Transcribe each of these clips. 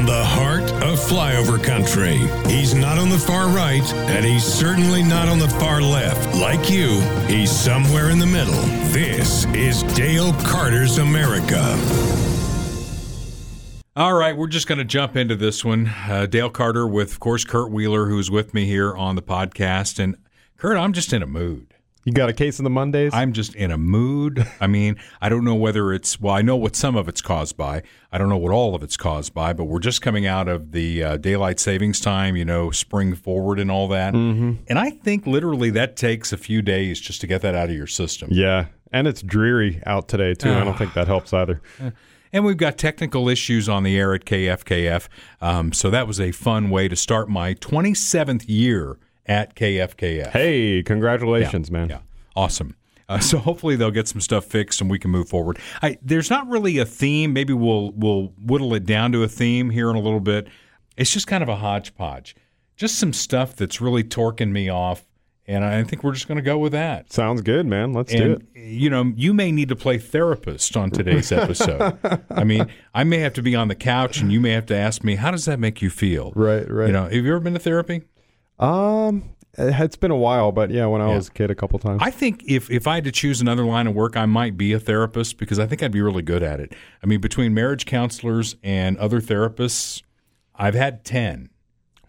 from the heart of flyover country. He's not on the far right, and he's certainly not on the far left. Like you, he's somewhere in the middle. This is Dale Carter's America. All right, we're just going to jump into this one. Uh, Dale Carter with, of course, Kurt Wheeler, who's with me here on the podcast. And Kurt, I'm just in a mood. You got a case of the Mondays? I'm just in a mood. I mean, I don't know whether it's, well, I know what some of it's caused by. I don't know what all of it's caused by, but we're just coming out of the uh, daylight savings time, you know, spring forward and all that. Mm-hmm. And I think literally that takes a few days just to get that out of your system. yeah. And it's dreary out today, too. I don't think that helps either. And we've got technical issues on the air at KFKF. Um, so that was a fun way to start my 27th year at KFKF. Hey, congratulations, man. Yeah, awesome. Uh, so hopefully they'll get some stuff fixed and we can move forward. I, there's not really a theme. Maybe we'll we'll whittle it down to a theme here in a little bit. It's just kind of a hodgepodge, just some stuff that's really torquing me off, and I think we're just going to go with that. Sounds good, man. Let's do it. you know, you may need to play therapist on today's episode. I mean, I may have to be on the couch, and you may have to ask me, "How does that make you feel?" Right, right. You know, have you ever been to therapy? Um, it's been a while, but yeah, when I Yeah. was a kid, a couple times. I think if if I had to choose another line of work, I might be a therapist because I think I'd be really good at it. I mean, between marriage counselors and other therapists, I've had ten.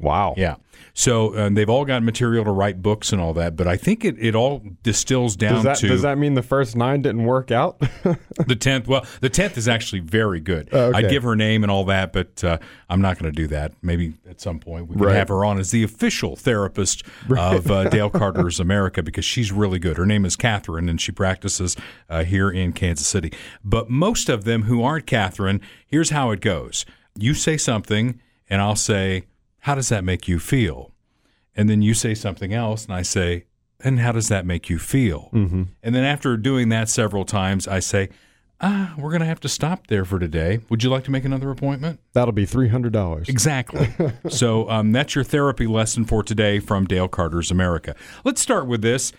Wow. Yeah. So um, they've all got material to write books and all that, but I think it, it all distills down Does that to does that mean the first nine didn't work out? the tenth. Well, the tenth is actually very good. Oh, okay. I'd give her name and all that, but uh, I'm not going to do that. Maybe at some point we can Right. have her on as the official therapist of uh, Dale Carter's America because she's really good. Her name is Catherine, and she practices uh, here in Kansas City. But most of them who aren't Catherine, here's how it goes: you say something, and I'll say, "How does that make you feel?" And then you say something else, and I say, "And how does that make you feel?" Mm-hmm. And then after doing that several times, I say. Ah, we're going to have to stop there for today. Would you like to make another appointment? That'll be three hundred dollars. Exactly. so um, that's your therapy lesson for today from Dale Carter's America. Let's start with this.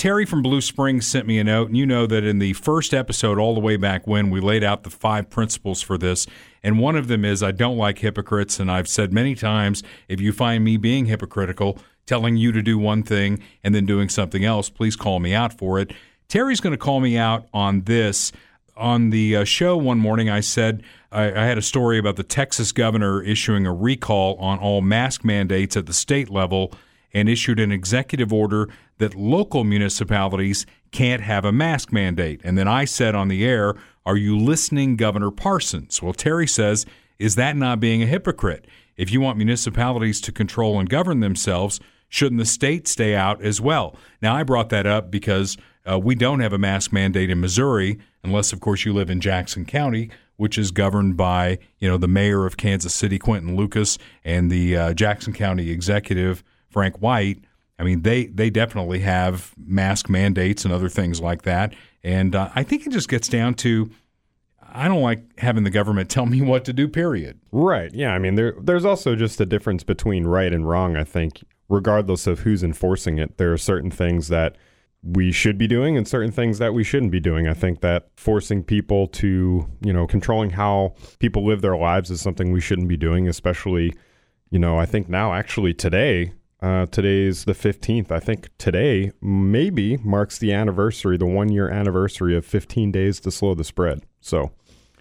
Terry from Blue Springs sent me a note, and you know that in the first episode, all the way back when, we laid out the five principles for this. And one of them is I don't like hypocrites. And I've said many times if you find me being hypocritical, telling you to do one thing and then doing something else, please call me out for it. Terry's going to call me out on this. On the uh, show one morning, I said I, I had a story about the Texas governor issuing a recall on all mask mandates at the state level and issued an executive order that local municipalities can't have a mask mandate. And then I said on the air, Are you listening, Governor Parsons? Well, Terry says, Is that not being a hypocrite? If you want municipalities to control and govern themselves, shouldn't the state stay out as well? Now, I brought that up because uh, we don't have a mask mandate in Missouri, unless, of course, you live in Jackson County, which is governed by you know the mayor of Kansas City, Quinton Lucas, and the uh, Jackson County executive Frank White. I mean, they they definitely have mask mandates and other things like that, and uh, I think it just gets down to I don't like having the government tell me what to do. Period. Right. Yeah. I mean, there there's also just a difference between right and wrong. I think, regardless of who's enforcing it, there are certain things that we should be doing and certain things that we shouldn't be doing. I think that forcing people to, you know, controlling how people live their lives is something we shouldn't be doing, especially, you know, I think now actually today, uh, today's the 15th. I think today maybe marks the anniversary, the one year anniversary of 15 days to slow the spread. So,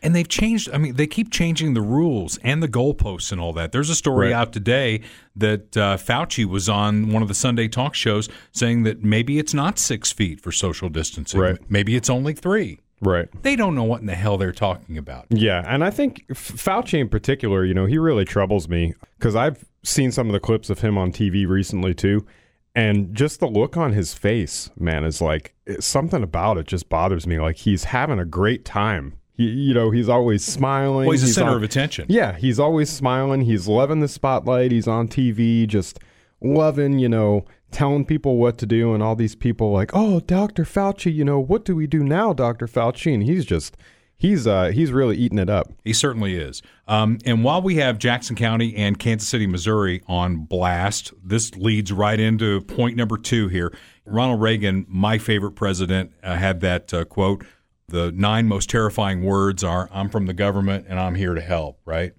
And they've changed. I mean, they keep changing the rules and the goalposts and all that. There's a story Right. out today that uh, Fauci was on one of the Sunday talk shows saying that maybe it's not six feet for social distancing. Right. Maybe it's only three. right. They don't know what in the hell they're talking about. Yeah, and I think F- Fauci in particular, you know, he really troubles me because I've seen some of the clips of him on TV recently too, and just the look on his face, man, is like something about it just bothers me. Like he's having a great time. He, you know, he's always smiling. Well, he's the center on- of attention. Yeah, he's always smiling. He's loving the spotlight. He's on TV, just loving, you know, telling people what to do, and all these people like, oh, Dr. Fauci, you know, what do we do now, Dr. Fauci? And he's just, he's, uh, he's really eating it up. He certainly is. Um, and while we have Jackson County and Kansas City, Missouri on blast, this leads right into point number two here. Ronald Reagan, my favorite president, uh, had that uh, quote the nine most terrifying words are I'm from the government and I'm here to help, right?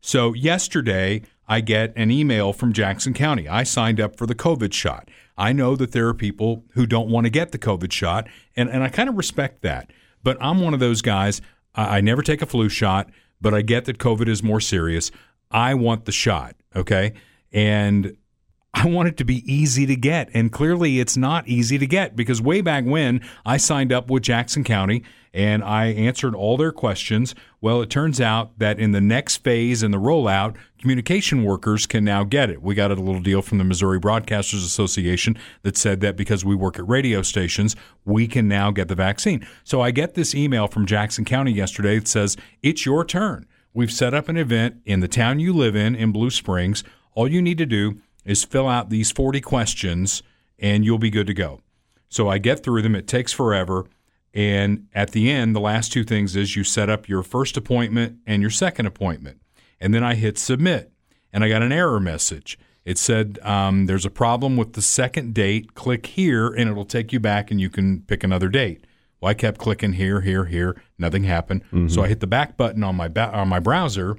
So yesterday, I get an email from Jackson County. I signed up for the COVID shot. I know that there are people who don't want to get the COVID shot, and, and I kind of respect that. But I'm one of those guys. I, I never take a flu shot, but I get that COVID is more serious. I want the shot, okay? And I want it to be easy to get. And clearly it's not easy to get because way back when I signed up with Jackson County and I answered all their questions. Well, it turns out that in the next phase in the rollout, communication workers can now get it. We got a little deal from the Missouri Broadcasters Association that said that because we work at radio stations, we can now get the vaccine. So I get this email from Jackson County yesterday that says, It's your turn. We've set up an event in the town you live in, in Blue Springs. All you need to do is fill out these 40 questions and you'll be good to go. So I get through them. It takes forever. And at the end, the last two things is you set up your first appointment and your second appointment. And then I hit submit and I got an error message. It said um, there's a problem with the second date. Click here and it'll take you back and you can pick another date. Well, I kept clicking here, here, here. Nothing happened. Mm-hmm. So I hit the back button on my ba- on my browser,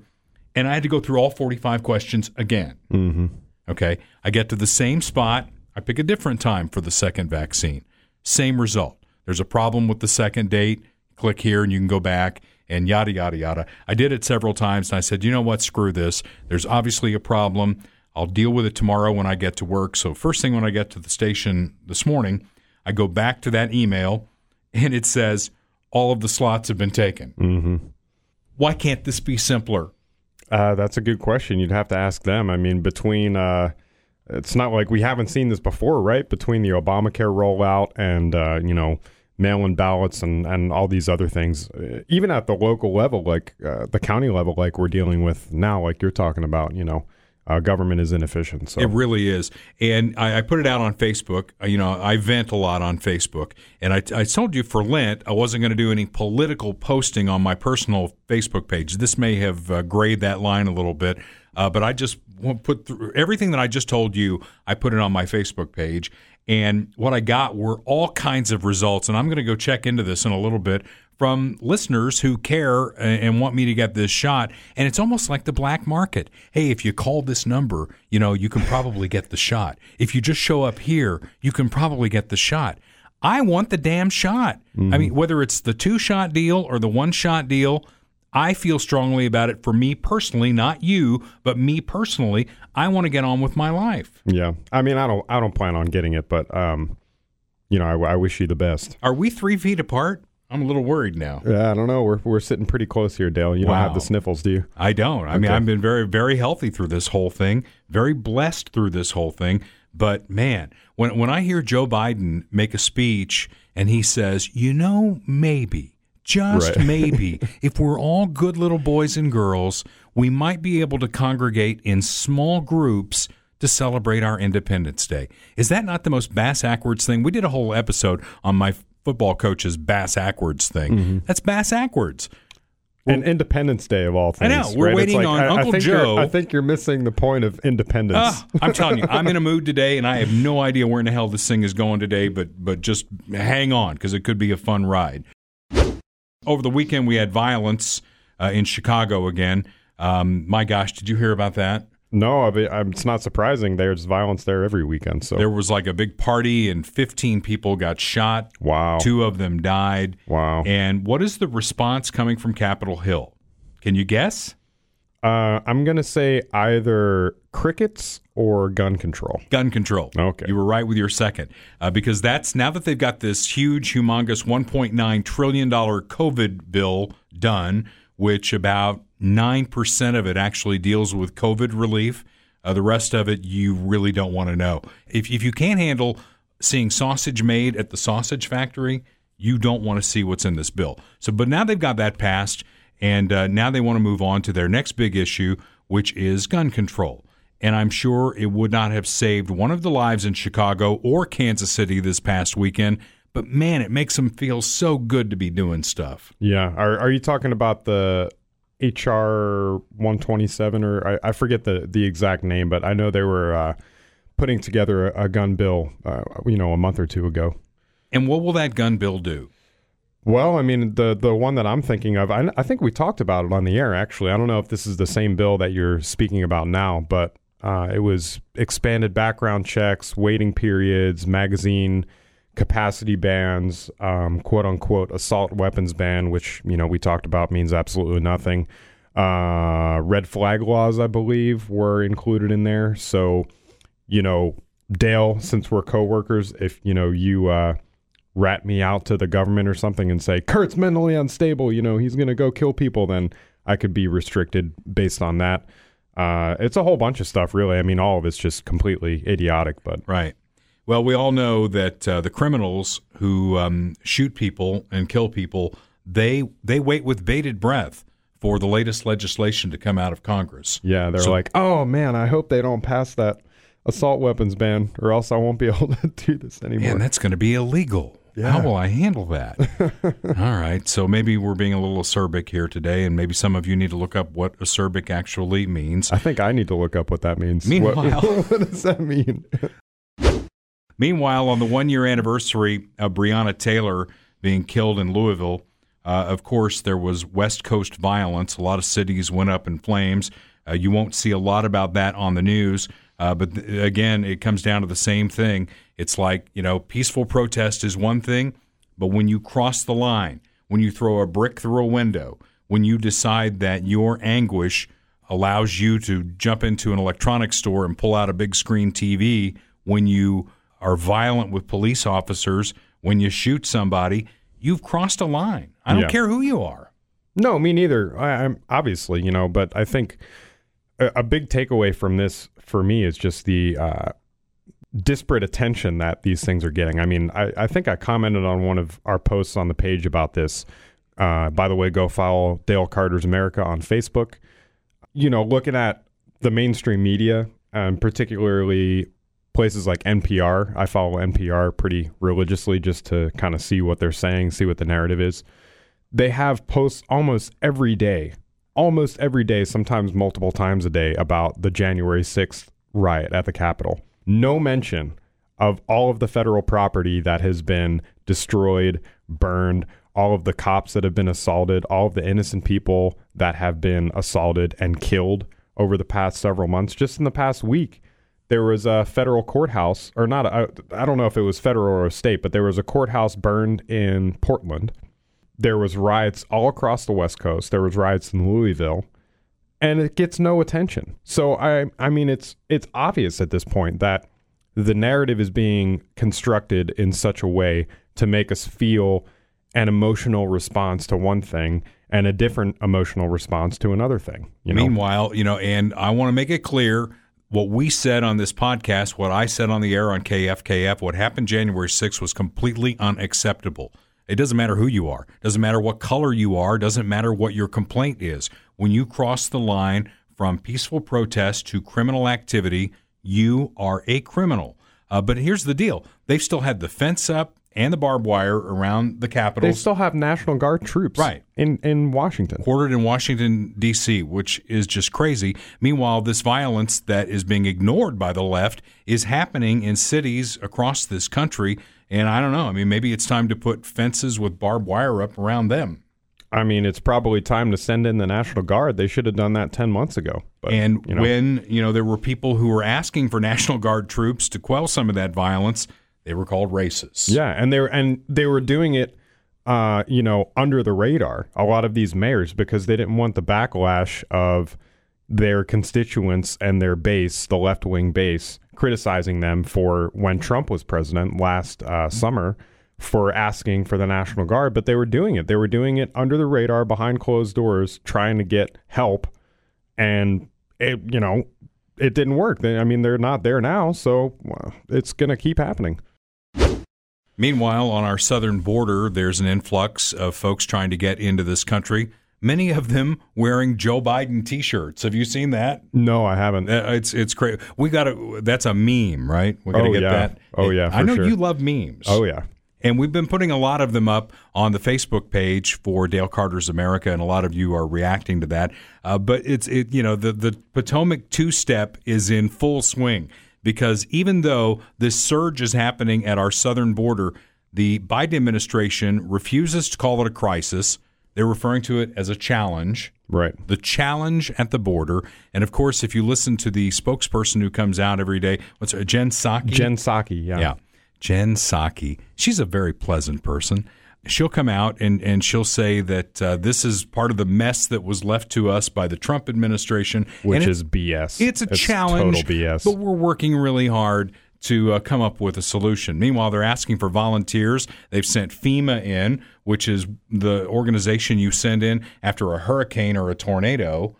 and I had to go through all 45 questions again. Mm-hmm. Okay. I get to the same spot. I pick a different time for the second vaccine. Same result. There's a problem with the second date. Click here and you can go back and yada, yada, yada. I did it several times and I said, you know what? Screw this. There's obviously a problem. I'll deal with it tomorrow when I get to work. So, first thing when I get to the station this morning, I go back to that email and it says, all of the slots have been taken. Mm-hmm. Why can't this be simpler? Uh, that's a good question. You'd have to ask them. I mean, between uh, it's not like we haven't seen this before, right? Between the Obamacare rollout and uh, you know mail-in ballots and and all these other things, even at the local level, like uh, the county level, like we're dealing with now, like you're talking about, you know uh, government is inefficient. So it really is, and I, I, put it out on Facebook. Uh, you know, I vent a lot on Facebook, and I, I told you for Lent I wasn't going to do any political posting on my personal Facebook page. This may have uh, grayed that line a little bit, uh, but I just put through everything that I just told you. I put it on my Facebook page, and what I got were all kinds of results. And I'm going to go check into this in a little bit from listeners who care and want me to get this shot. And it's almost like the black market. Hey, if you call this number, you know, you can probably get the shot. If you just show up here, you can probably get the shot. I want the damn shot. Mm-hmm. I mean, whether it's the two shot deal or the one shot deal, I feel strongly about it for me personally, not you, but me personally. I want to get on with my life. Yeah. I mean, I don't I don't plan on getting it, but um you know, I, I wish you the best. Are we 3 feet apart? I'm a little worried now. Yeah, I don't know. We're we're sitting pretty close here, Dale. You wow. don't have the sniffles, do you? I don't. I okay. mean, I've been very very healthy through this whole thing, very blessed through this whole thing. But man, when when I hear Joe Biden make a speech and he says, "You know, maybe, just right. maybe, if we're all good little boys and girls, we might be able to congregate in small groups." to celebrate our Independence Day. Is that not the most bass backwards thing? We did a whole episode on my football coach's bass backwards thing. Mm-hmm. That's bass backwards. And Independence Day of all things. I know. We're right? waiting like, on I, Uncle I Joe. I think you're missing the point of independence. Uh, I'm telling you, I'm in a mood today, and I have no idea where in the hell this thing is going today. But but just hang on because it could be a fun ride. Over the weekend, we had violence uh, in Chicago again. Um, my gosh, did you hear about that? No, I mean, it's not surprising. There's violence there every weekend. So there was like a big party, and 15 people got shot. Wow. Two of them died. Wow. And what is the response coming from Capitol Hill? Can you guess? Uh, I'm gonna say either crickets or gun control. Gun control. Okay. You were right with your second, uh, because that's now that they've got this huge, humongous 1.9 trillion dollar COVID bill done, which about 9% of it actually deals with COVID relief. Uh, the rest of it, you really don't want to know. If, if you can't handle seeing sausage made at the sausage factory, you don't want to see what's in this bill. So, but now they've got that passed, and uh, now they want to move on to their next big issue, which is gun control. And I'm sure it would not have saved one of the lives in Chicago or Kansas City this past weekend. But man, it makes them feel so good to be doing stuff. Yeah. Are, are you talking about the HR 127 or I, I, forget the the exact name, but I know they were uh, putting together a, a gun bill, uh, you know, a month or two ago. And what will that gun bill do? Well, I mean, the the one that I'm thinking of, I, I think we talked about it on the air. Actually, I don't know if this is the same bill that you're speaking about now, but uh, it was expanded background checks, waiting periods, magazine capacity bans, um, quote unquote assault weapons ban, which you know we talked about means absolutely nothing. Uh, red flag laws, I believe, were included in there. So, you know, Dale, since we're coworkers, if you know you uh, rat me out to the government or something and say Kurt's mentally unstable, you know he's gonna go kill people, then I could be restricted based on that. Uh, it's a whole bunch of stuff, really. I mean, all of it's just completely idiotic, but right. Well, we all know that uh, the criminals who um, shoot people and kill people they they wait with bated breath for the latest legislation to come out of Congress. Yeah, they're So- like, oh man, I hope they don't pass that assault weapons ban, or else I won't be able to do this anymore. And that's going to be illegal. Yeah. How will I handle that? All right. So maybe we're being a little acerbic here today, and maybe some of you need to look up what acerbic actually means. I think I need to look up what that means. What- Meanwhile- what, does that mean? Meanwhile, on the one year anniversary of Breonna Taylor being killed in Louisville, uh, of course, there was West Coast violence. A lot of cities went up in flames. Uh, you won't see a lot about that on the news. Uh, but th- again, it comes down to the same thing. It's like, you know, peaceful protest is one thing, but when you cross the line, when you throw a brick through a window, when you decide that your anguish allows you to jump into an electronics store and pull out a big screen TV, when you are violent with police officers, when you shoot somebody, you've crossed a line. I don't Yeah. care who you are. No, me neither. I, I'm obviously, you know, but I think a, a big takeaway from this for me is just the uh, disparate attention that these things are getting. I mean, I, I think I commented on one of our posts on the page about this. Uh, by the way, go follow Dale Carter's America on Facebook. You know, looking at the mainstream media, and particularly places like NPR. I follow NPR pretty religiously just to kind of see what they're saying, see what the narrative is they have posts almost every day, almost every day, sometimes multiple times a day about the January 6th riot at the Capitol. No mention of all of the federal property that has been destroyed, burned, all of the cops that have been assaulted, all of the innocent people that have been assaulted and killed over the past several months. Just in the past week, there was a federal courthouse, or not, I I don't know if it was federal or state, but there was a courthouse burned in Portland there was riots all across the west coast. There was riots in louisville. And it gets no attention. So i i mean it's it's obvious at this point that the narrative is being constructed in such a way to make us feel an emotional response to one thing and a different emotional response to another thing you know? Meanwhile, you know, and I want to make it clear what we said on this podcast, what I said on the air on KFKF, what happened January 6th was completely unacceptable. It doesn't matter who you are, it doesn't matter what color you are, it doesn't matter what your complaint is. When you cross the line from peaceful protest to criminal activity, you are a criminal. Uh, but here's the deal: they've still had the fence up and the barbed wire around the Capitol. they still have national guard troops Right. in in washington quartered in Washington, D.C., which is just crazy. Meanwhile, this violence that is being ignored by the left is happening in cities across this country. And I don't know. I mean, maybe it's time to put fences with barbed wire up around them. i mean it's probably time to send in the national guard they should have done that 10 months ago but And you know, when, you know, there were people who were asking for National Guard troops to quell some of that violence, they were called racists. Yeah, and they were and they were doing it, uh, you know, under the radar. A lot of these mayors because they didn't want the backlash of their constituents and their base, the left wing base, criticizing them for when Trump was president last uh, summer for asking for the National Guard. But they were doing it. They were doing it under the radar, behind closed doors, trying to get help, and it, you know. It didn't work. They, I mean, they're not there now, so it's going to keep happening. Meanwhile, on our southern border, there's an influx of folks trying to get into this country. Many of them wearing Joe Biden T-shirts. Have you seen that? No, I haven't. Uh, It's it's crazy. We got to. That's a meme, right? We got to Oh, get yeah. that. Oh, yeah, I know sure. you love memes. Oh yeah. And we've been putting a lot of them up on the Facebook page for Dale Carter's America, and a lot of you are reacting to that. Uh, but it's it you know the the Potomac two step is in full swing because even though this surge is happening at our southern border, The Biden administration refuses to call it a crisis. They're referring to it as a challenge. Right. The challenge at the border. And of course, if you listen to the spokesperson who comes out every day, what's her, Jen Psaki? Jen Psaki, yeah. Yeah. Jen Psaki. She's a very pleasant person. She'll come out and, and she'll say that uh, this is part of the mess that was left to us by the Trump administration. Which And is BS. it's a challenge, Total BS. but we're working really hard to uh, come up with a solution. Meanwhile, they're asking for volunteers. They've sent FEMA in, which is the organization you send in after a hurricane or a tornado.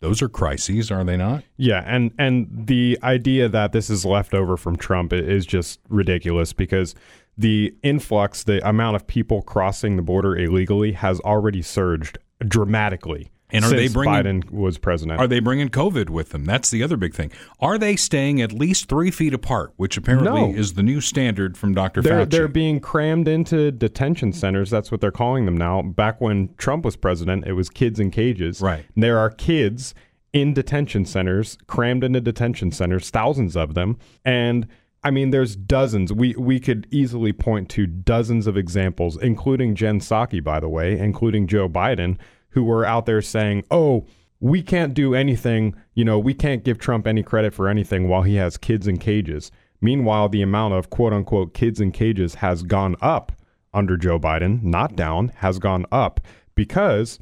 Those are crises, are they not? Yeah, and and the idea that this is left over from Trump is just ridiculous because the influx, the amount of people crossing the border illegally has already surged dramatically. And are they since bringing- Biden was president? Are they bringing COVID with them? That's the other big thing. Are they staying at least three feet apart, which apparently No. is the new standard from Dr. They're Fauci? they're being crammed into detention centers. That's what they're calling them now. Back when Trump was president, it was kids in cages. Right. There are kids in detention centers, crammed into detention centers, thousands of them, and I mean, there's dozens. We we could easily point to dozens of examples, including Jen Psaki, by the way, including Joe Biden, who were out there saying, "Oh." We can't do anything, you know, we can't give Trump any credit for anything while he has kids in cages. Meanwhile, the amount of quote unquote kids in cages has gone up under Joe Biden, not down, has gone up because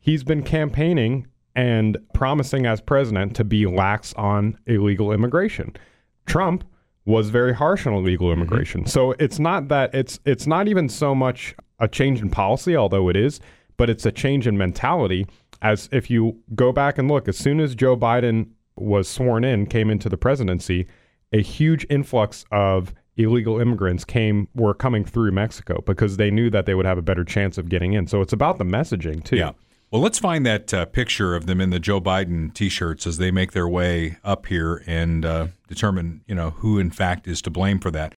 he's been campaigning and promising as president to be lax on illegal immigration. Trump was very harsh on illegal mm-hmm. immigration. So it's not that it's it's not even so much a change in policy, although it is, but it's a change in mentality. As if you go back and look, as soon as Joe Biden was sworn in, came into the presidency, a huge influx of illegal immigrants came were coming through Mexico because they knew that they would have a better chance of getting in. So it's about the messaging too. Yeah. Well, let's find that uh, picture of them in the Joe Biden T-shirts as they make their way up here and uh, determine, you know, who in fact is to blame for that.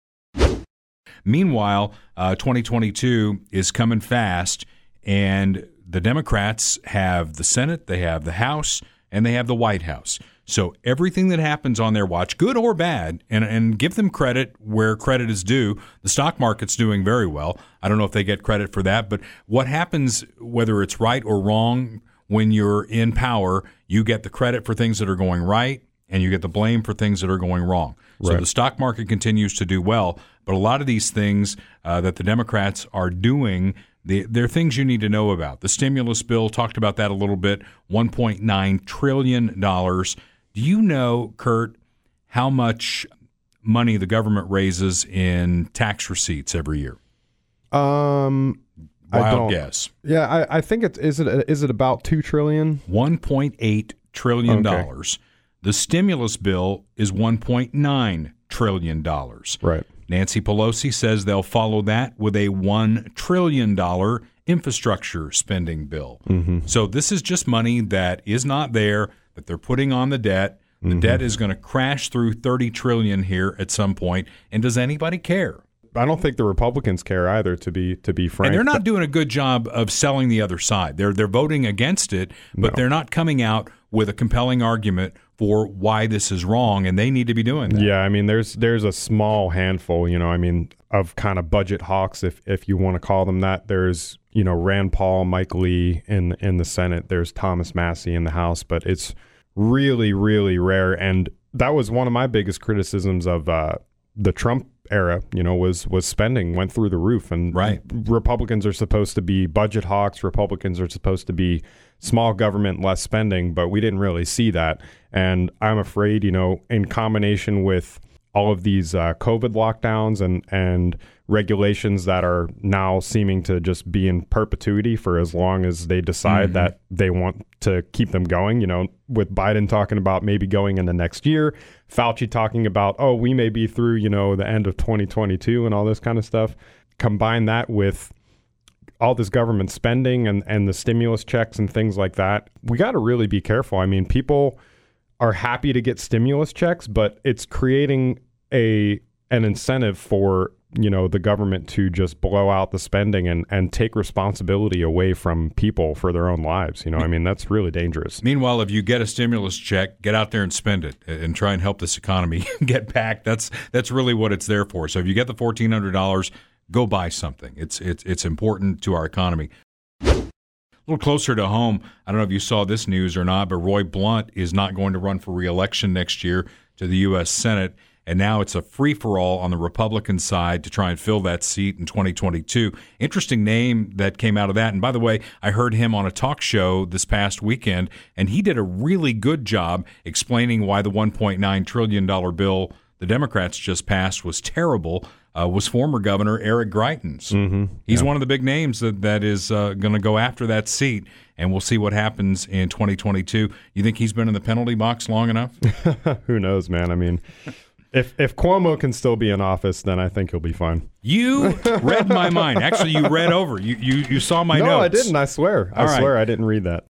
Meanwhile, uh, 2022 is coming fast, and the Democrats have the Senate, they have the House, and they have the White House. So everything that happens on their watch, good or bad, and, and give them credit where credit is due. The stock market's doing very well. I don't know if they get credit for that, but what happens, whether it's right or wrong, when you're in power, you get the credit for things that are going right, and you get the blame for things that are going wrong. So Right. the stock market continues to do well, but a lot of these things uh, that the Democrats are doing, they, they're things you need to know about. The stimulus bill talked about that a little bit. One point nine trillion dollars. Do you know, Kurt, how much money the government raises in tax receipts every year? Um, I Wild don't. guess. Yeah, I, I think it's is it is it about two trillion? One point eight trillion dollars. The stimulus bill is one point nine trillion dollars. Right. Nancy Pelosi says they'll follow that with a $1 trillion infrastructure spending bill. Mm-hmm. So this is just money that is not there, that they're putting on the debt. The mm-hmm. debt is going to crash through 30 trillion here at some point. And does anybody care? I don't think the Republicans care either. To be to be frank, And they're not doing a good job of selling the other side. They're they're voting against it, but they're not coming out with a compelling argument for why this is wrong, and they need to be doing that. Yeah, I mean, there's there's a small handful, you know, I mean, of kind of budget hawks, if if you want to call them that. There's you know Rand Paul, Mike Lee in in the Senate. There's Thomas Massie in the House, but it's really really rare. And that was one of my biggest criticisms of uh, the Trump era. You know, was was spending went through the roof, and Right. Republicans are supposed to be budget hawks. Republicans are supposed to be small government, less spending, but we didn't really see that. And I'm afraid, you know, in combination with all of these uh, COVID lockdowns and and regulations that are now seeming to just be in perpetuity for as long as they decide that they want to keep them going. You know, with Biden talking about maybe going in the next year, Fauci talking about oh we may be through you know the end of 2022 and all this kind of stuff. Combine that with all this government spending and, and the stimulus checks and things like that, we got to really be careful. I mean, people are happy to get stimulus checks, but it's creating a an incentive for you know the government to just blow out the spending and and take responsibility away from people for their own lives. You know, I mean, that's really dangerous. Meanwhile, if you get a stimulus check, get out there and spend it and try and help this economy get back. That's that's really what it's there for. So if you get the fourteen hundred dollars, go buy something. It's it's it's important to our economy. Little closer to home, I don't know if you saw this news or not, but Roy Blunt is not going to run for reelection next year to the U.S. Senate. And now it's a free for all on the Republican side to try and fill that seat in 2022. Interesting name that came out of that. And by the way, I heard him on a talk show this past weekend, and he did a really good job explaining why the $1.9 trillion bill the Democrats just passed was terrible. Uh, was former Governor Eric Greitens. Mm-hmm. He's yeah. one of the big names that, that is uh, going to go after that seat, and we'll see what happens in 2022. You think he's been in the penalty box long enough? Who knows, man? I mean, if if Cuomo can still be in office, then I think he'll be fine. You read my mind. Actually, you read over. You you, you saw my no, notes. No, I didn't. I swear. I swear I didn't read that.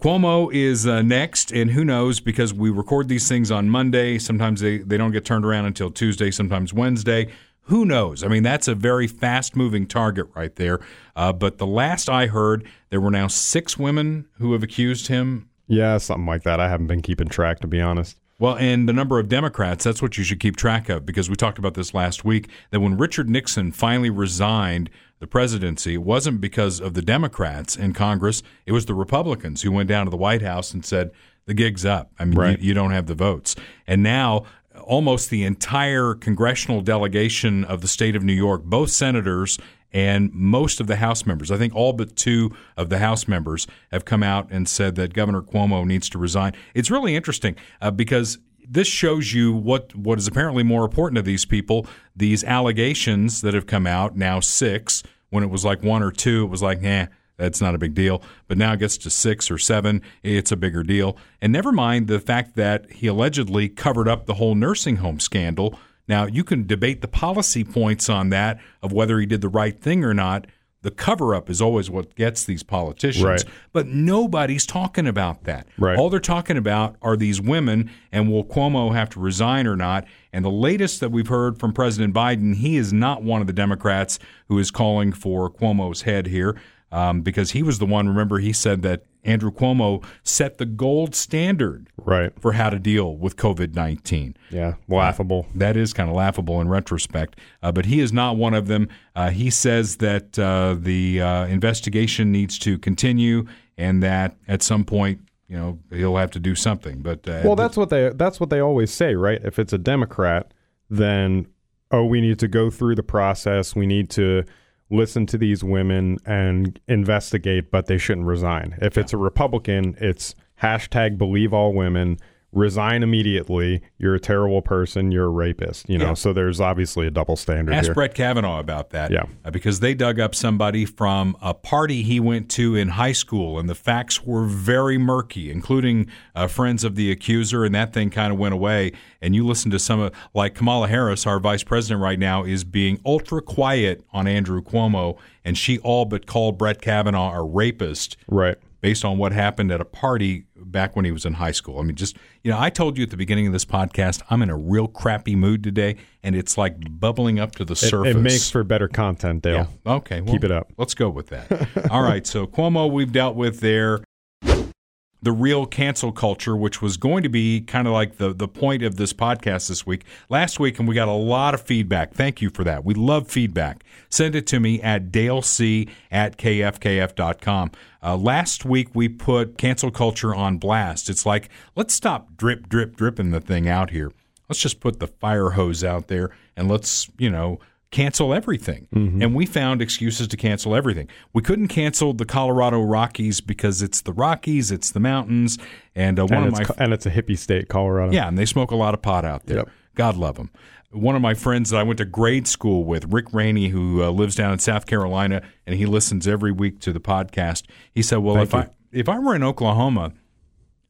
Cuomo is uh, next, and who knows because we record these things on Monday. Sometimes they, they don't get turned around until Tuesday, sometimes Wednesday. Who knows? I mean, that's a very fast moving target right there. Uh, but the last I heard, there were now six women who have accused him. Yeah, something like that. I haven't been keeping track, to be honest. Well, and the number of Democrats, that's what you should keep track of because we talked about this last week that when Richard Nixon finally resigned the presidency, it wasn't because of the Democrats in Congress, it was the Republicans who went down to the White House and said, the gig's up. I mean, right. you, you don't have the votes. And now almost the entire congressional delegation of the state of New York, both senators and most of the House members, I think all but two of the House members, have come out and said that Governor Cuomo needs to resign. It's really interesting uh, because this shows you what what is apparently more important to these people. These allegations that have come out now six. When it was like one or two, it was like, eh, that's not a big deal. But now it gets to six or seven, it's a bigger deal. And never mind the fact that he allegedly covered up the whole nursing home scandal now, you can debate the policy points on that of whether he did the right thing or not. The cover up is always what gets these politicians. Right. But nobody's talking about that. Right. All they're talking about are these women and will Cuomo have to resign or not? And the latest that we've heard from President Biden, he is not one of the Democrats who is calling for Cuomo's head here um, because he was the one, remember, he said that Andrew Cuomo set the gold standard right. for how to deal with COVID 19. Yeah, laughable. Uh, that is kind of laughable in retrospect. Uh, but he is not one of them. Uh, he says that uh, the uh, investigation needs to continue and that at some point, you know, he'll have to do something. But uh, well, that's what they that's what they always say, right? If it's a Democrat, then oh, we need to go through the process. We need to listen to these women and investigate, but they shouldn't resign. If yeah. it's a Republican, it's hashtag believe all women resign immediately. You're a terrible person. You're a rapist. You know, yeah. so there's obviously a double standard. Ask here. Brett Kavanaugh about that. Yeah, uh, because they dug up somebody from a party he went to in high school, and the facts were very murky, including uh, friends of the accuser, and that thing kind of went away. And you listen to some of, like Kamala Harris, our vice president right now, is being ultra quiet on Andrew Cuomo, and she all but called Brett Kavanaugh a rapist. Right based on what happened at a party back when he was in high school. I mean, just, you know, I told you at the beginning of this podcast, I'm in a real crappy mood today, and it's like bubbling up to the surface. It, it makes for better content, Dale. Yeah. Okay. Well, Keep it up. Let's go with that. All right. So, Cuomo, we've dealt with there the real cancel culture, which was going to be kind of like the, the point of this podcast this week. Last week, and we got a lot of feedback. Thank you for that. We love feedback. Send it to me at dalec at kfkf.com. Uh, last week, we put cancel culture on blast. It's like, let's stop drip, drip, dripping the thing out here. Let's just put the fire hose out there and let's, you know, cancel everything. Mm-hmm. And we found excuses to cancel everything. We couldn't cancel the Colorado Rockies because it's the Rockies, it's the mountains, and uh, one and of my and it's a hippie state, Colorado. Yeah, and they smoke a lot of pot out there. Yep. God love them. One of my friends that I went to grade school with, Rick Rainey, who uh, lives down in South Carolina, and he listens every week to the podcast. He said, "Well, Thank if you. I if I were in Oklahoma,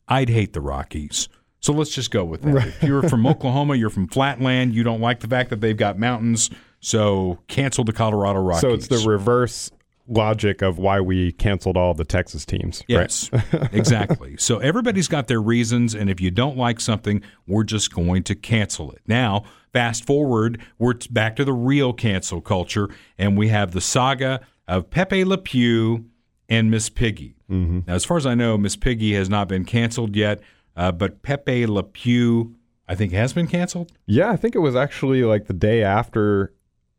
I'd hate the Rockies." So let's just go with that. Right. If you're from Oklahoma, you're from flatland, you don't like the fact that they've got mountains, so cancel the Colorado Rockies. So it's the reverse logic of why we canceled all the Texas teams. Yes, right? exactly. So everybody's got their reasons, and if you don't like something, we're just going to cancel it. Now, fast forward, we're back to the real cancel culture, and we have the saga of Pepe Le Pew and Miss Piggy. Mm-hmm. Now, as far as I know, Miss Piggy has not been canceled yet, uh, but Pepe Le Pew, I think, has been canceled. Yeah, I think it was actually like the day after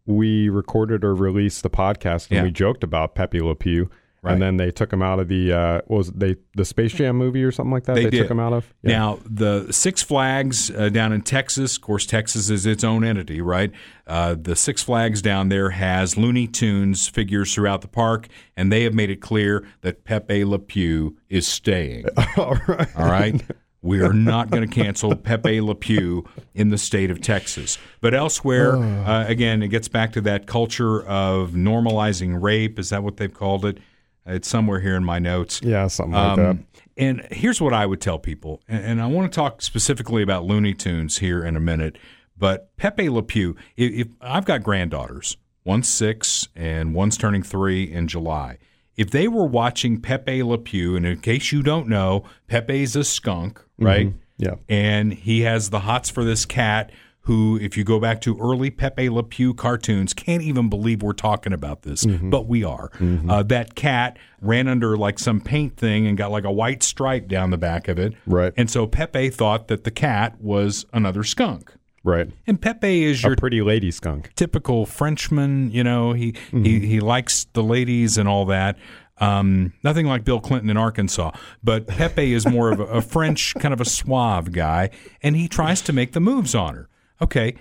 we recorded or released the podcast and Yeah. we joked about Pepe Le Pew. Right. And then they took him out of the uh, what was they the Space Jam movie or something like that. They took did. him out of. Now, the Six Flags uh, down in Texas, of course, Texas is its own entity, right? Uh, the Six Flags down there has Looney Tunes figures throughout the park, and they have made it clear that Pepe Le Pew is staying. All right. All right. We are not going to cancel Pepe Le Pew in the state of Texas. But elsewhere, uh, again, it gets back to that culture of normalizing rape. Is that what they've called it? It's somewhere here in my notes. Yeah, something like that. Um, and here's what I would tell people, and, and I want to talk specifically about Looney Tunes here in a minute. But Pepe Le Pew, if, if I've got granddaughters, one's six and one's turning three in July. If they were watching Pepe Le Pew, and in case you don't know, Pepe's a skunk, right? Mm-hmm. Yeah. and he has the hots for this cat who if you go back to early pepe le pew cartoons can't even believe we're talking about this mm-hmm. but we are mm-hmm. uh, that cat ran under like some paint thing and got like a white stripe down the back of it Right. and so pepe thought that the cat was another skunk Right. and pepe is your A pretty lady skunk. typical Frenchman. You know, he he he likes the ladies and all that. Um, nothing like Bill Clinton in Arkansas, but Pepe is more of a, a French kind of a suave guy, and he tries to make the moves on her. Okay,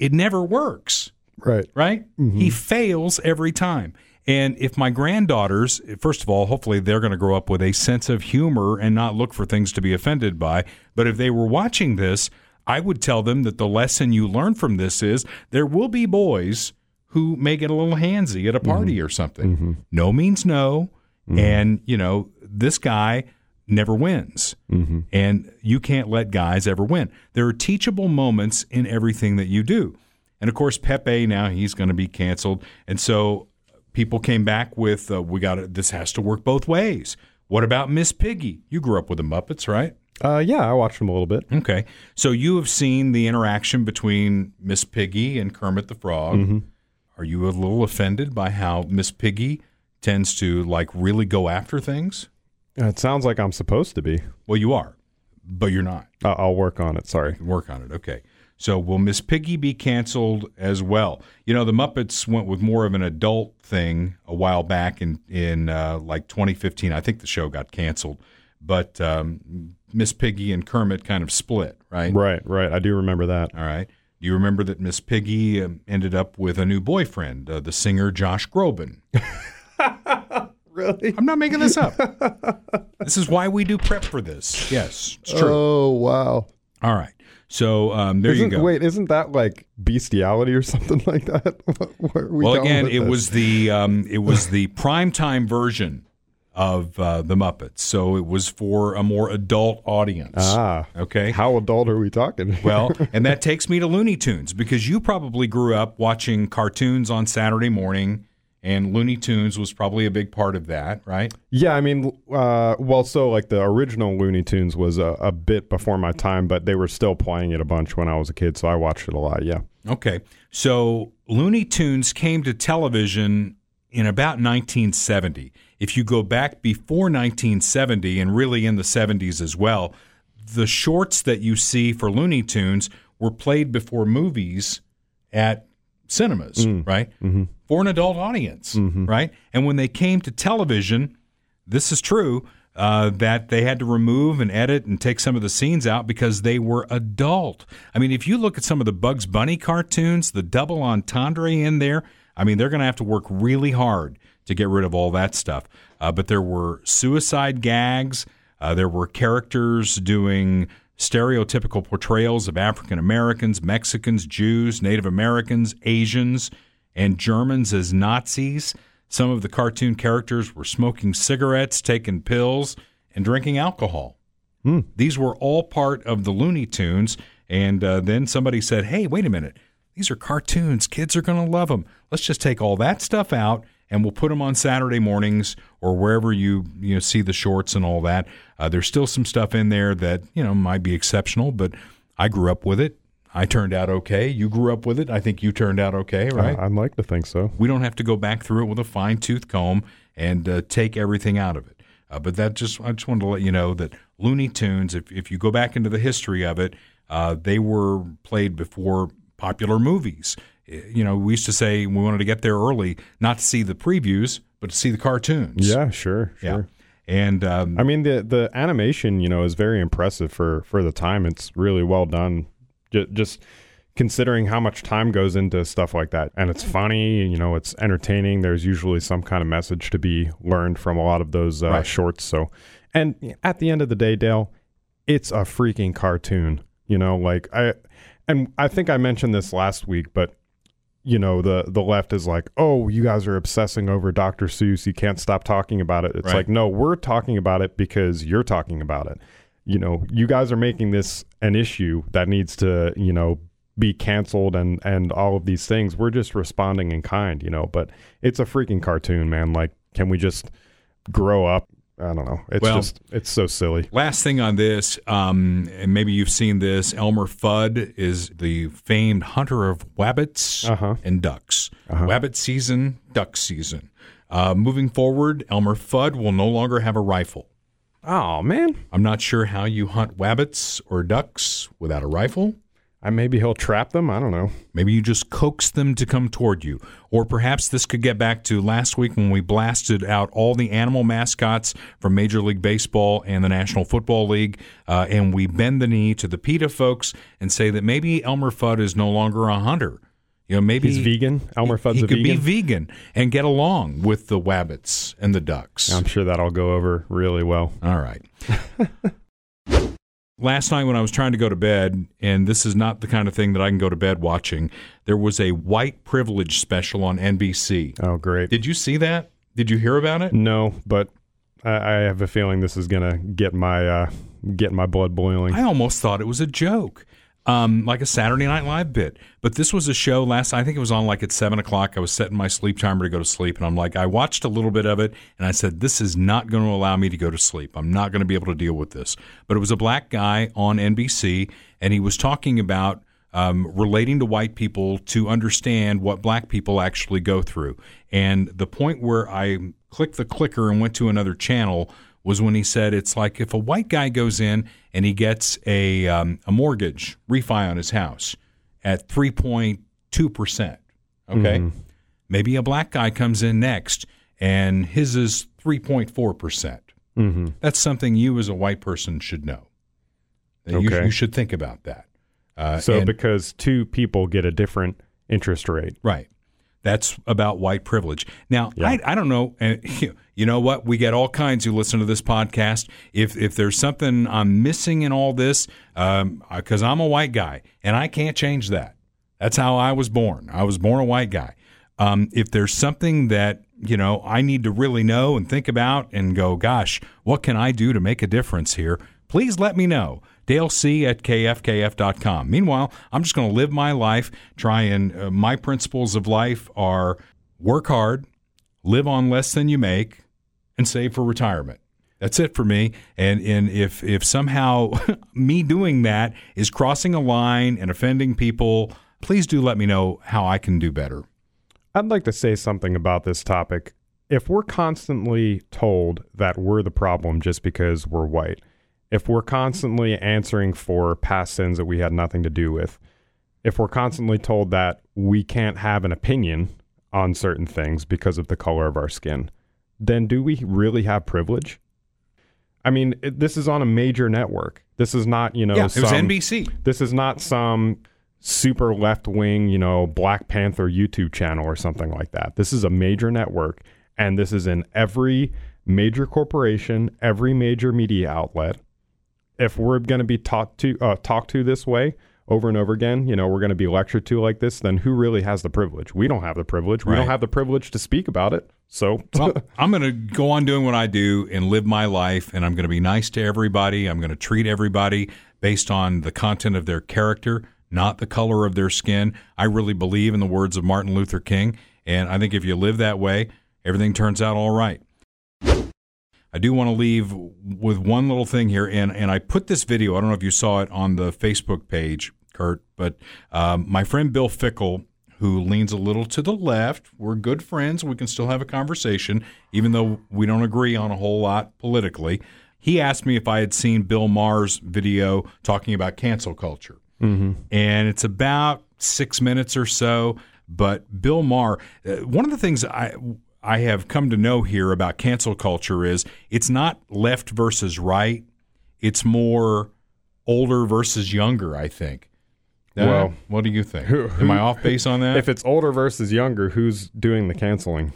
it never works Right. right? He fails every time. And if my granddaughters, first of all, hopefully they're going to grow up with a sense of humor and not look for things to be offended by. But if they were watching this, I would tell them that the lesson you learn from this is there will be boys who may get a little handsy at a mm-hmm. party or something. Mm-hmm. No means no. Mm-hmm. And, you know, this guy never wins. And you can't let guys ever win. There are teachable moments in everything that you do. And of course, Pepe now he's going to be canceled, and so people came back with uh, we got this has to work both ways. What about Miss Piggy? You grew up with the Muppets, right? Uh, yeah, I watched them a little bit. Okay, so you have seen the interaction between Miss Piggy and Kermit the Frog. Are you a little offended by how Miss Piggy tends to like really go after things? It sounds like I'm supposed to be. Well, you are, but you're not. I- I'll work on it. Sorry. work on it. Okay. So will Miss Piggy be canceled as well? You know, the Muppets went with more of an adult thing a while back in in uh, like 2015. I think the show got canceled, but um, Miss Piggy and Kermit kind of split, right? Right. Right. I do remember that. All right. Do you remember that Miss Piggy um, ended up with a new boyfriend, uh, the singer Josh Groban? Really? I'm not making this up. this is why we do prep for this. Yes, it's true. Oh wow. All right. So um, there Isn't, you go. Wait, isn't that like bestiality or something like that? We well, again, it this? was the um, it was the primetime version of uh, the Muppets, so it was for a more adult audience. ah. Okay. How adult are we talking? Well, and that takes me to Looney Tunes because you probably grew up watching cartoons on Saturday morning, and Looney Tunes was probably a big part of that, right? Yeah, I mean, uh, well, so like the original Looney Tunes was a, a bit before my time, but they were still playing it a bunch when I was a kid, so I watched it a lot. Yeah. Okay. So Looney Tunes came to television in about 1970. If you go back before 1970 and really in the 70s as well, the shorts that you see for Looney Tunes were played before movies at cinemas, mm. right? Mm-hmm. For an adult audience, mm-hmm. right? And when they came to television, this is true uh, that they had to remove and edit and take some of the scenes out because they were adult. I mean, if you look at some of the Bugs Bunny cartoons, the double entendre in there, I mean, they're going to have to work really hard to get rid of all that stuff. Uh, but there were suicide gags. Uh, there were characters doing stereotypical portrayals of African Americans, Mexicans, Jews, Native Americans, Asians, and Germans as Nazis. Some of the cartoon characters were smoking cigarettes, taking pills, and drinking alcohol. These were all part of the Looney Tunes. And uh, then somebody said, hey, wait a minute. These are cartoons. Kids are going to love them. Let's just take all that stuff out and we'll put them on Saturday mornings or wherever you you know see the shorts and all that. Uh, there's still some stuff in there that you know might be exceptional, but I grew up with it. I turned out okay. You grew up with it. I think you turned out okay, right? Uh, I'd like to think so. We don't have to go back through it with a fine tooth comb and uh, take everything out of it. Uh, but that just I just wanted to let you know that Looney Tunes, if if you go back into the history of it, uh, they were played before popular movies. You know, we used to say we wanted to get there early, not to see the previews, but to see the cartoons. Yeah, sure, Yeah. sure. And um, I mean the the animation, you know, is very impressive for for the time. It's really well done. Just, just considering how much time goes into stuff like that, and it's funny. You know, it's entertaining. There's usually some kind of message to be learned from a lot of those uh, Right. shorts. So, and at the end of the day, Dale, it's a freaking cartoon. You know, like I, and I think I mentioned this last week, but you know the the left is like oh you guys are obsessing over dr seuss. You can't stop talking about it. It's Right. like no we're talking about it because you're talking about it. You know you guys are making this an issue that needs to you know be canceled and and all of these things. We're just responding in kind you know but it's a freaking cartoon man. Like can we just grow up i don't know it's Well- just it's so silly Last thing on this, um, and maybe you've seen this. Elmer Fudd is the famed hunter of wabbits Uh-huh. and ducks. Wabbit season, duck season. Uh, moving forward, Elmer Fudd will no longer have a rifle. oh man I'm not sure how you hunt wabbits or ducks without a rifle. I, maybe he'll trap them i don't know Maybe you just coax them to come toward you. Or perhaps this could get back to last week when we blasted out all the animal mascots from Major League Baseball and the National Football League, uh, and we bend the knee to the PETA folks and say that maybe Elmer Fudd is no longer a hunter. You know, maybe he's vegan elmer fudd's he a could vegan be vegan and get along with the wabbits and the ducks. i'm sure that'll go over really well All right. Last night when I was trying to go to bed, and this is not the kind of thing that I can go to bed watching, there was a white privilege special on NBC. oh great Did you see that? Did you hear about it? No, but I, I have a feeling this is gonna get my uh, get my blood boiling. I almost thought it was a joke, um, like a Saturday Night Live bit. But this was a show last. I think it was on like at seven o'clock. I was setting my sleep timer to go to sleep, and I'm like, I watched a little bit of it, and I said, this is not going to allow me to go to sleep. I'm not going to be able to deal with this. But it was a black guy on NBC, and he was talking about. Um, relating to white people to understand what black people actually go through. And the point where I clicked the clicker and went to another channel was when he said it's like if a white guy goes in and he gets a um, a mortgage refi on his house at 3.2 percent. Okay, maybe a black guy comes in next and his is 3.4 percent. Mm-hmm. That's something you as a white person should know. You, you should think about that. Uh, So and- because two people get a different interest rate, Right. That's about white privilege. Now, Yeah. I, I don't know. You know what? We get all kinds who listen to this podcast. If if there's something I'm missing in all this, because I'm a white guy and I can't change that. That's how I was born. I was born a white guy. Um, if there's something that you know I need to really know and think about and go, gosh, what can I do to make a difference here? Please let me know. Dale C at kfkf.com. Meanwhile, I'm just going to live my life, try and uh, my principles of life are work hard, live on less than you make, and save for retirement. That's it for me. And and if if somehow me doing that is crossing a line and offending people, please do let me know how I can do better. I'd like to say something about this topic. If we're constantly told that we're the problem just because we're white, if we're constantly answering for past sins that we had nothing to do with, if we're constantly told that we can't have an opinion on certain things because of the color of our skin, then do we really have privilege? I mean, it, this is on a major network. This is not, you know, yeah, it was NBC. this is not some super left wing, you know, Black Panther YouTube channel or something like that. This is a major network, and this is in every major corporation, every major media outlet. If we're going to be taught to uh, talked to this way over and over again, you know, we're going to be lectured to like this, then who really has the privilege? We don't have the privilege. We Right. don't have the privilege to speak about it. So, well, I'm going to go on doing what I do and live my life, and I'm going to be nice to everybody. I'm going to treat everybody based on the content of their character, not the color of their skin. I really believe in the words of Martin Luther King, and I think if you live that way, everything turns out all right. I do want to leave with one little thing here, and, and I put this video, I don't know if you saw it on the Facebook page, Kurt, but um, my friend Bill Fickle, who leans a little to the left, we're good friends. We can still have a conversation, even though we don't agree on a whole lot politically. He asked me if I had seen Bill Maher's video talking about cancel culture. And it's about six minutes or so. But Bill Maher, uh, one of the things I I have come to know here about cancel culture is it's not left versus right. It's more older versus younger, I think. Well, what do you think? who- Am I off base on that? If it's older versus younger, who's doing the canceling?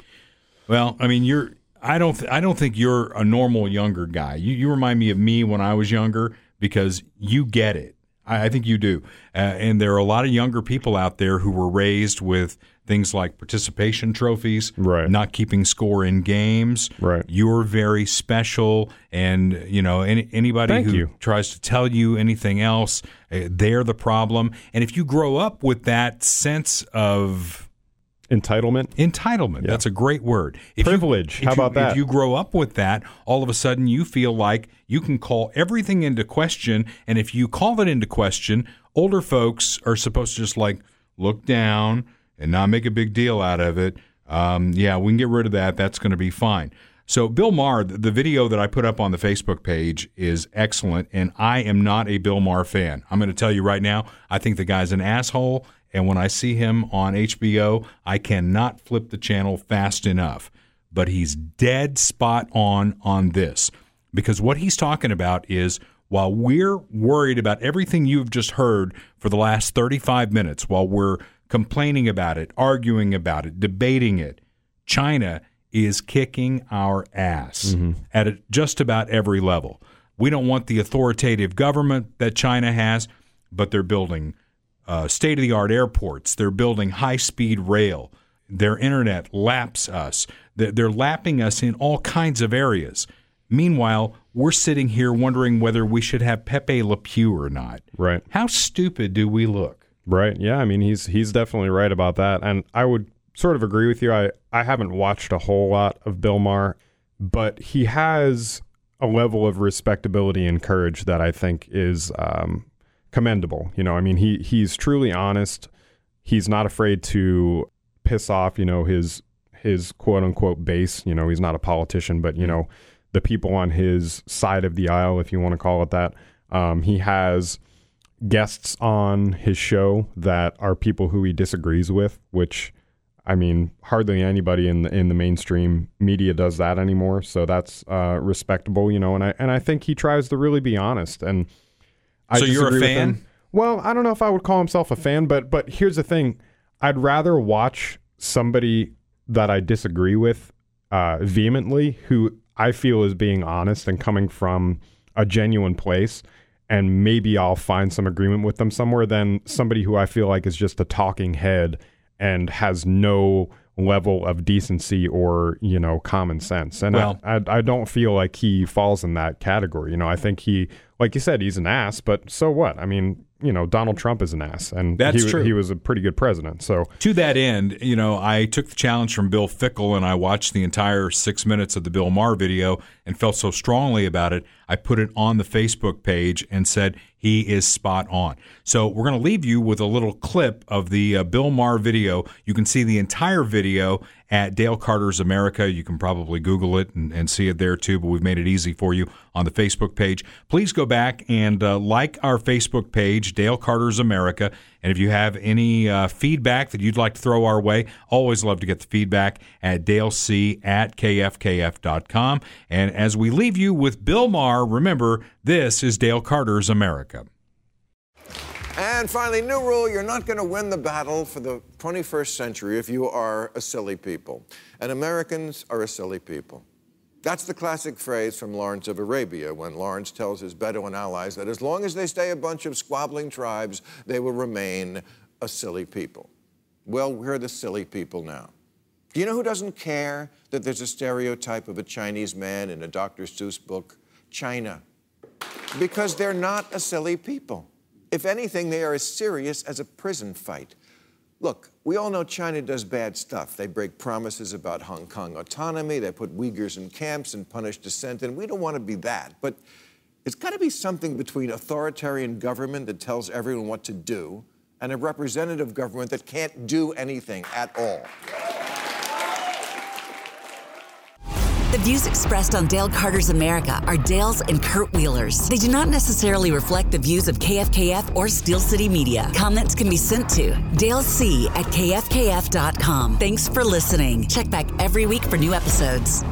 Well, I mean, you're. I don't. Th- I don't think you're a normal younger guy. You you remind me of me when I was younger because you get it. I, I think you do. Uh, and there are a lot of younger people out there who were raised with things like participation trophies, Right. Not keeping score in games, Right. You're very special, and you know any, anybody Thank who you. tries to tell you anything else, uh, they're the problem. And if you grow up with that sense of Entitlement? Entitlement. That's a great word. If you- Privilege. if How you- about that? If you grow up with that, all of a sudden you feel like you can call everything into question. And if you call it into question, older folks are supposed to just like look down and not make a big deal out of it. Um, yeah, we can get rid of that. That's going to be fine. So, Bill Maher, the video that I put up on the Facebook page is excellent, and I am not a Bill Maher fan. I'm going to tell you right now, I think the guy's an asshole, and when I see him on HBO, I cannot flip the channel fast enough. But he's dead spot on on this because what he's talking about is while we're worried about everything you've just heard for the last 35 minutes, while we're complaining about it, arguing about it, debating it, China is kicking our ass at a- just about every level. We don't want the authoritative government that China has, but they're building uh, state of the art airports. They're building high speed rail. Their internet laps us. They're, they're lapping us in all kinds of areas. Meanwhile, we're sitting here wondering whether we should have Pepe Le Pew or not. Right. How stupid do we look? Right. Yeah. I mean, he's he's definitely right about that, and I would sort of agree with you. I I haven't watched a whole lot of Bill Maher, but he has a level of respectability and courage that I think is um, commendable. You know, I mean, he he's truly honest. He's not afraid to piss off, you know, his his quote unquote base. You know, he's not a politician, but you know, the people on his side of the aisle, if you want to call it that. Um, he has guests on his show that are people who he disagrees with, which I mean, hardly anybody in the in the mainstream media does that anymore. So that's uh, respectable, you know. And I and I think he tries to really be honest. And I So you're a fan? Well, I don't know if I would call himself a fan, but but here's the thing: I'd rather watch somebody that I disagree with uh, vehemently, who I feel is being honest and coming from a genuine place, and maybe I'll find some agreement with them somewhere, than somebody who I feel like is just a talking head and has no level of decency or you know common sense. And Well- I, I, I don't feel like he falls in that category. You know i think he like you said he's an ass but so what? I mean you know donald trump is an ass and That's he, true. he was a pretty good president so To that end, you know, I took the challenge from Bill Fickle and I watched the entire six minutes of the Bill Maher video and felt so strongly about it. I put it on the Facebook page and said he is spot on. So we're going to leave you with a little clip of the uh, Bill Maher video. You can see the entire video at Dale Carter's America. You can probably Google it and, and see it there too, but we've made it easy for you on the Facebook page. Please go back and uh, like our Facebook page, Dale Carter's America. And if you have any uh, feedback that you'd like to throw our way, always love to get the feedback at dalec at kfkf.com. And as we leave you with Bill Maher, remember, this is Dale Carter's America. And finally, new rule you're not going to win the battle for the 21st century if you are a silly people. And Americans are a silly people. That's the classic phrase from Lawrence of Arabia when Lawrence tells his Bedouin allies that as long as they stay a bunch of squabbling tribes, they will remain a silly people. Well, we're the silly people now. Do you know who doesn't care that there's a stereotype of a Chinese man in a Dr. Seuss book? China because they're not a silly people. If anything, they are as serious as a prison fight. Look, we all know China does bad stuff. They break promises about Hong Kong autonomy, they put Uyghurs in camps and punish dissent, and we don't want to be that. But it's got to be something between authoritarian government that tells everyone what to do and a representative government that can't do anything at all. The views expressed on Dale Carter's America are Dale's and Kurt Wheeler's. They do not necessarily reflect the views of KFKF or Steel City Media. Comments can be sent to Dale C at kfkf.com. Thanks for listening. Check back every week for new episodes.